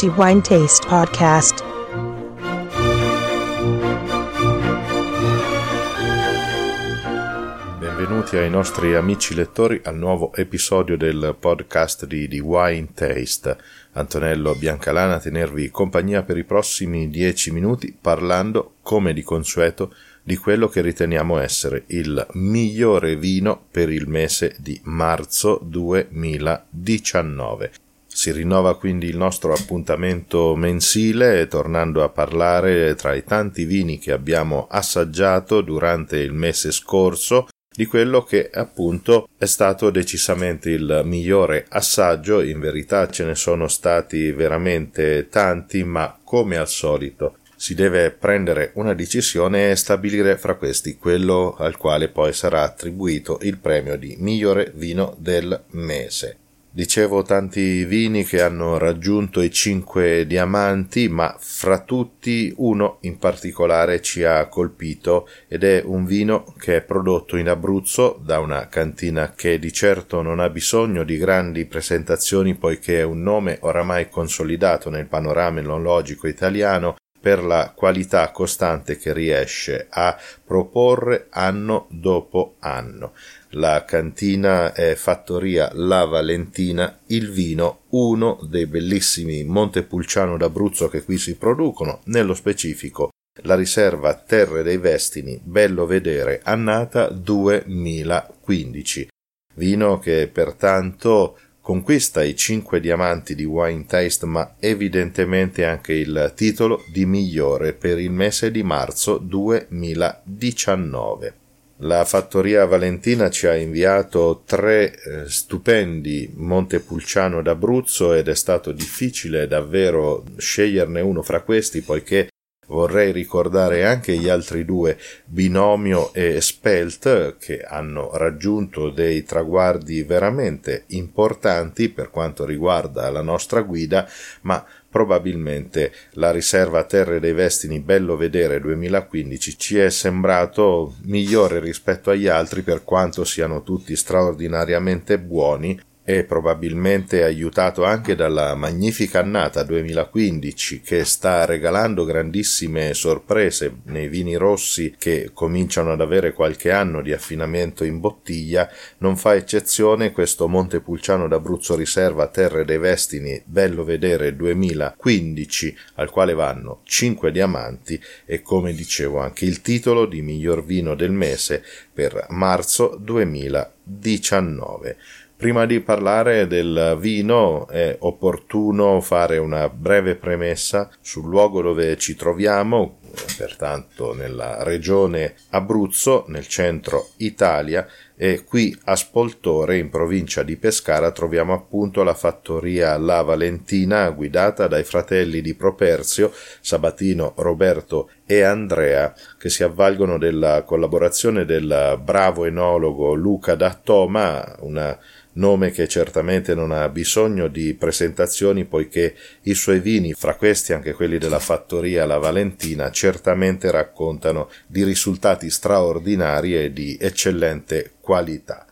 The Wine Taste Podcast. Benvenuti ai nostri amici lettori al nuovo episodio del podcast di The Wine Taste. Antonello Biancalana a tenervi compagnia per i prossimi dieci minuti parlando, come di consueto, di quello che riteniamo essere il migliore vino per il mese di marzo 2019. Si rinnova quindi il nostro appuntamento mensile, tornando a parlare tra i tanti vini che abbiamo assaggiato durante il mese scorso di quello che appunto è stato decisamente il migliore assaggio, in verità ce ne sono stati veramente tanti, ma come al solito si deve prendere una decisione e stabilire fra questi quello al quale poi sarà attribuito il premio di migliore vino del mese. Dicevo tanti vini che hanno raggiunto i cinque diamanti, ma fra tutti uno in particolare ci ha colpito ed è un vino che è prodotto in Abruzzo da una cantina che di certo non ha bisogno di grandi presentazioni poiché è un nome oramai consolidato nel panorama enologico italiano per la qualità costante che riesce a proporre anno dopo anno. La cantina è Fattoria La Valentina, il vino, uno dei bellissimi Montepulciano d'Abruzzo che qui si producono, nello specifico la riserva Terre dei Vestini, bello vedere, annata 2015. Vino che pertanto conquista i 5 diamanti di Wine Taste, ma evidentemente anche il titolo di migliore per il mese di marzo 2019. La fattoria Valentina ci ha inviato tre eh, stupendi Montepulciano d'Abruzzo ed è stato difficile davvero sceglierne uno fra questi poiché Vorrei ricordare anche gli altri due, Binomio e Spelt, che hanno raggiunto dei traguardi veramente importanti per quanto riguarda la nostra guida, ma probabilmente la riserva Terre dei Vestini Bello Vedere 2015 ci è sembrato migliore rispetto agli altri per quanto siano tutti straordinariamente buoni e probabilmente aiutato anche dalla magnifica annata 2015 che sta regalando grandissime sorprese nei vini rossi che cominciano ad avere qualche anno di affinamento in bottiglia, non fa eccezione questo Montepulciano d'Abruzzo Riserva Terre dei Vestini Bello Vedere 2015 al quale vanno 5 diamanti e come dicevo anche il titolo di miglior vino del mese per marzo 2019. Prima di parlare del vino è opportuno fare una breve premessa sul luogo dove ci troviamo, pertanto nella regione Abruzzo, nel centro Italia, e qui a Spoltore, in provincia di Pescara, troviamo appunto la fattoria La Valentina, guidata dai fratelli di Properzio, Sabatino, Roberto e Andrea, che si avvalgono della collaborazione del bravo enologo Luca D'Attoma, una nome che certamente non ha bisogno di presentazioni poiché i suoi vini, fra questi anche quelli della fattoria La Valentina, certamente raccontano di risultati straordinari e di eccellente qualità.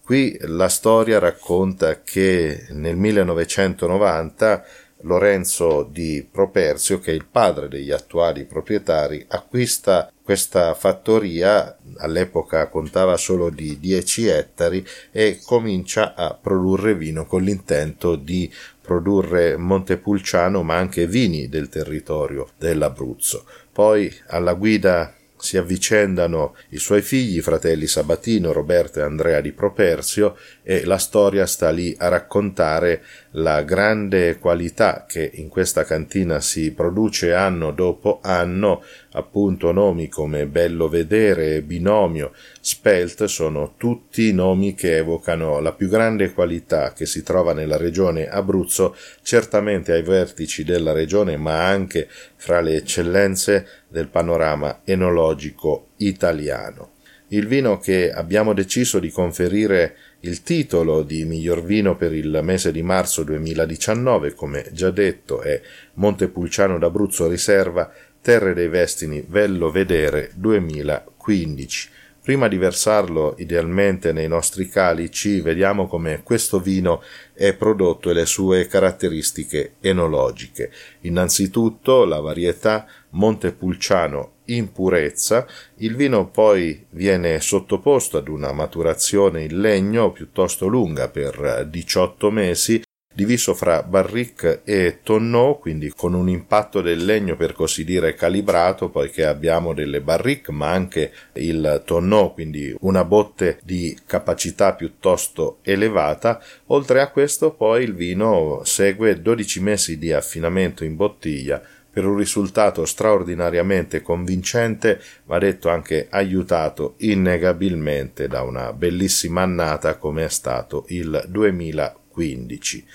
Qui la storia racconta che nel 1990 Lorenzo di Properzio, che è il padre degli attuali proprietari, acquista questa fattoria, all'epoca contava solo di 10 ettari, e comincia a produrre vino con l'intento di produrre Montepulciano ma anche vini del territorio dell'Abruzzo. Poi alla guida si avvicendano i suoi figli, i fratelli Sabatino, Roberto e Andrea di Properzio, e la storia sta lì a raccontare la grande qualità che in questa cantina si produce anno dopo anno, appunto nomi come Bello Vedere, Binomio, Spelt sono tutti nomi che evocano la più grande qualità che si trova nella regione Abruzzo, certamente ai vertici della regione, ma anche fra le eccellenze del panorama enologico italiano. Il vino che abbiamo deciso di conferire il titolo di miglior vino per il mese di marzo 2019, come già detto, è Montepulciano d'Abruzzo Riserva Terre dei Vestini Vello Vedere 2015. Prima di versarlo idealmente nei nostri calici, vediamo come questo vino è prodotto e le sue caratteristiche enologiche. Innanzitutto la varietà Montepulciano in purezza, il vino poi viene sottoposto ad una maturazione in legno piuttosto lunga per 18 mesi diviso fra barrique e tonneau, quindi con un impatto del legno per così dire calibrato, poiché abbiamo delle barrique ma anche il tonneau, quindi una botte di capacità piuttosto elevata. Oltre a questo poi il vino segue 12 mesi di affinamento in bottiglia per un risultato straordinariamente convincente, va detto anche aiutato innegabilmente da una bellissima annata come è stato il 2015.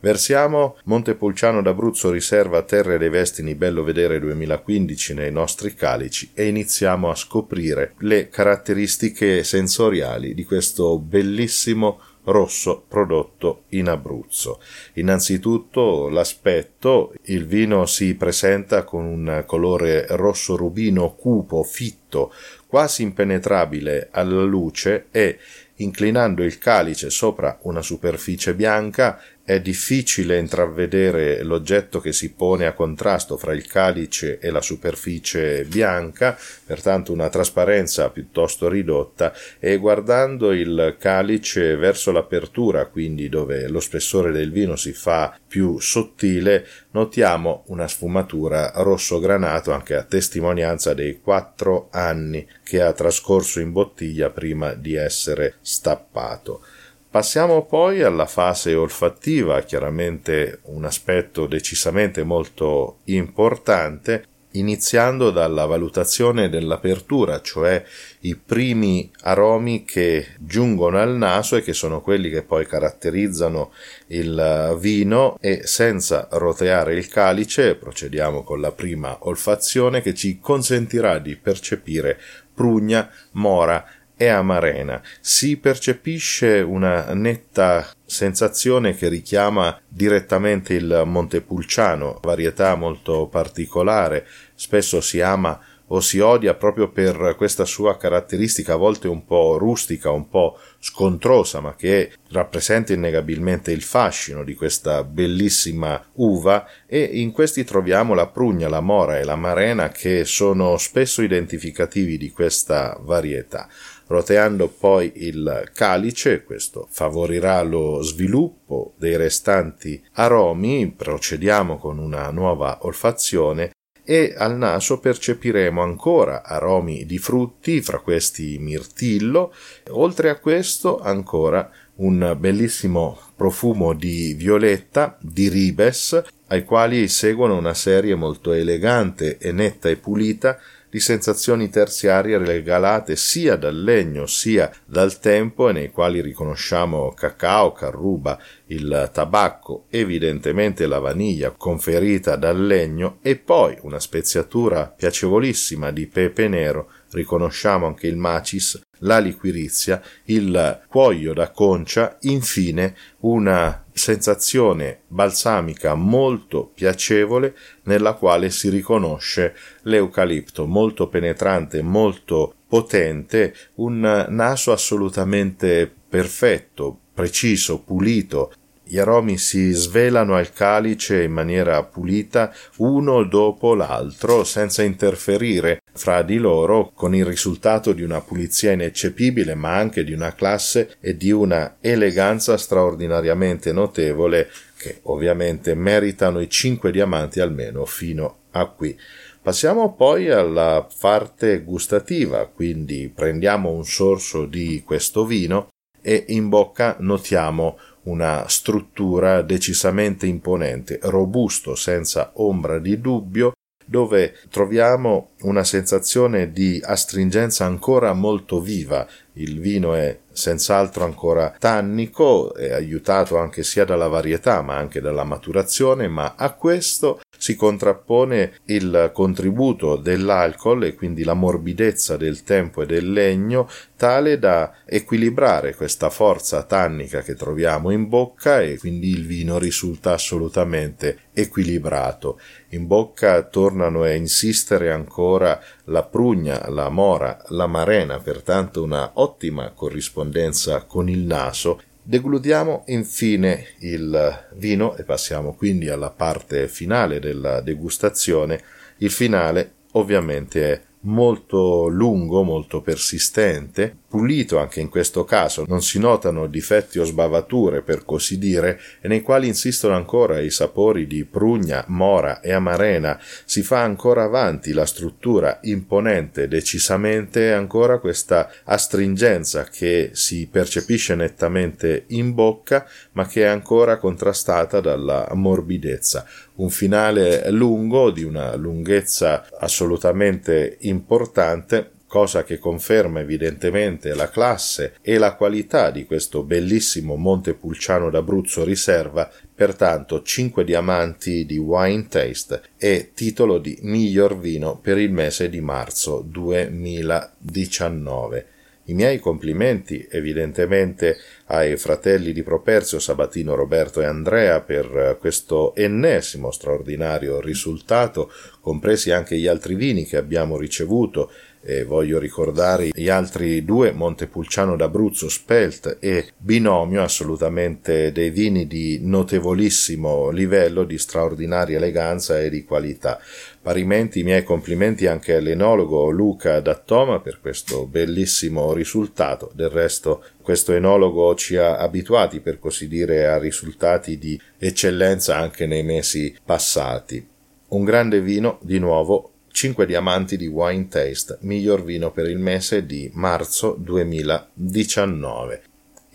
Versiamo Montepulciano d'Abruzzo riserva Terre dei Vestini Bello Vedere 2015 nei nostri calici e iniziamo a scoprire le caratteristiche sensoriali di questo bellissimo rosso prodotto in Abruzzo. Innanzitutto l'aspetto, il vino si presenta con un colore rosso rubino cupo, fitto, quasi impenetrabile alla luce e inclinando il calice sopra una superficie bianca è difficile intravedere l'oggetto che si pone a contrasto fra il calice e la superficie bianca, pertanto una trasparenza piuttosto ridotta, e guardando il calice verso l'apertura, quindi dove lo spessore del vino si fa più sottile, notiamo una sfumatura rosso granato anche a testimonianza dei quattro anni che ha trascorso in bottiglia prima di essere stappato. Passiamo poi alla fase olfattiva, chiaramente un aspetto decisamente molto importante, iniziando dalla valutazione dell'apertura, cioè i primi aromi che giungono al naso e che sono quelli che poi caratterizzano il vino e senza roteare il calice procediamo con la prima olfazione che ci consentirà di percepire prugna, mora e amarena. Si percepisce una netta sensazione che richiama direttamente il Montepulciano, varietà molto particolare, spesso si ama o si odia proprio per questa sua caratteristica a volte un po' rustica, un po' scontrosa, ma che rappresenta innegabilmente il fascino di questa bellissima uva e in questi troviamo la prugna, la mora e la marena che sono spesso identificativi di questa varietà. Roteando poi il calice, questo favorirà lo sviluppo dei restanti aromi, procediamo con una nuova olfazione e al naso percepiremo ancora aromi di frutti, fra questi mirtillo, oltre a questo ancora un bellissimo profumo di violetta, di ribes, ai quali seguono una serie molto elegante e netta e pulita di sensazioni terziarie regalate sia dal legno sia dal tempo e nei quali riconosciamo cacao, carruba, il tabacco, evidentemente la vaniglia conferita dal legno e poi una speziatura piacevolissima di pepe nero, riconosciamo anche il macis, la liquirizia, il cuoio da concia, infine una sensazione balsamica molto piacevole nella quale si riconosce l'eucalipto molto penetrante, molto potente, un naso assolutamente perfetto, preciso, pulito, gli aromi si svelano al calice in maniera pulita uno dopo l'altro senza interferire fra di loro con il risultato di una pulizia ineccepibile ma anche di una classe e di una eleganza straordinariamente notevole che ovviamente meritano i cinque diamanti almeno fino a qui. Passiamo poi alla parte gustativa, quindi prendiamo un sorso di questo vino e in bocca notiamo una struttura decisamente imponente, robusto senza ombra di dubbio, dove troviamo una sensazione di astringenza ancora molto viva. Il vino è senz'altro ancora tannico, è aiutato anche sia dalla varietà ma anche dalla maturazione, ma a questo si contrappone il contributo dell'alcol e quindi la morbidezza del tempo e del legno tale da equilibrare questa forza tannica che troviamo in bocca e quindi il vino risulta assolutamente equilibrato. In bocca tornano a insistere ancora la prugna, la mora, la marena, pertanto una ottima corrispondenza con il naso Deglutiamo infine il vino e passiamo quindi alla parte finale della degustazione. Il finale ovviamente è molto lungo, molto persistente, pulito anche in questo caso, non si notano difetti o sbavature per così dire, e nei quali insistono ancora i sapori di prugna, mora e amarena, si fa ancora avanti la struttura imponente, decisamente ancora questa astringenza che si percepisce nettamente in bocca, ma che è ancora contrastata dalla morbidezza. Un finale lungo, di una lunghezza assolutamente importante, cosa che conferma evidentemente la classe e la qualità di questo bellissimo Montepulciano d'Abruzzo riserva, pertanto 5 diamanti di Wine Taste e titolo di miglior vino per il mese di marzo 2019. I miei complimenti evidentemente ai fratelli di Properzio, Sabatino, Roberto e Andrea per questo ennesimo straordinario risultato, compresi anche gli altri vini che abbiamo ricevuto e voglio ricordare gli altri due, Montepulciano d'Abruzzo, Spelt e Binomio, assolutamente dei vini di notevolissimo livello, di straordinaria eleganza e di qualità. Parimenti i miei complimenti anche all'enologo Luca Dattoma per questo bellissimo risultato. Del resto questo enologo ci ha abituati per così dire a risultati di eccellenza anche nei mesi passati. Un grande vino di nuovo 5 diamanti di Wine Taste, miglior vino per il mese di marzo 2019.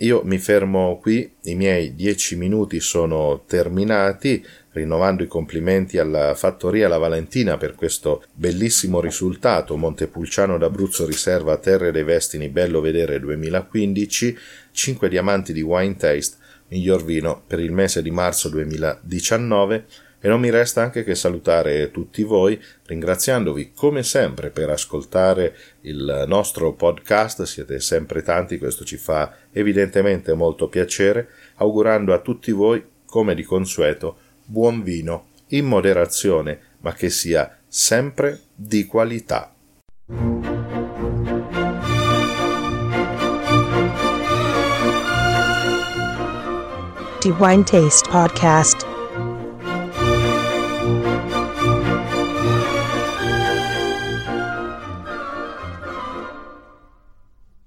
Io mi fermo qui, i miei 10 minuti sono terminati, rinnovando i complimenti alla Fattoria La Valentina per questo bellissimo risultato, Montepulciano d'Abruzzo riserva Terre dei Vestini Bello Vedere 2015, 5 diamanti di Wine Taste, miglior vino per il mese di marzo 2019, e non mi resta anche che salutare tutti voi, ringraziandovi come sempre per ascoltare il nostro podcast, siete sempre tanti, questo ci fa evidentemente molto piacere, augurando a tutti voi, come di consueto, buon vino, in moderazione, ma che sia sempre di qualità. The Wine Taste Podcast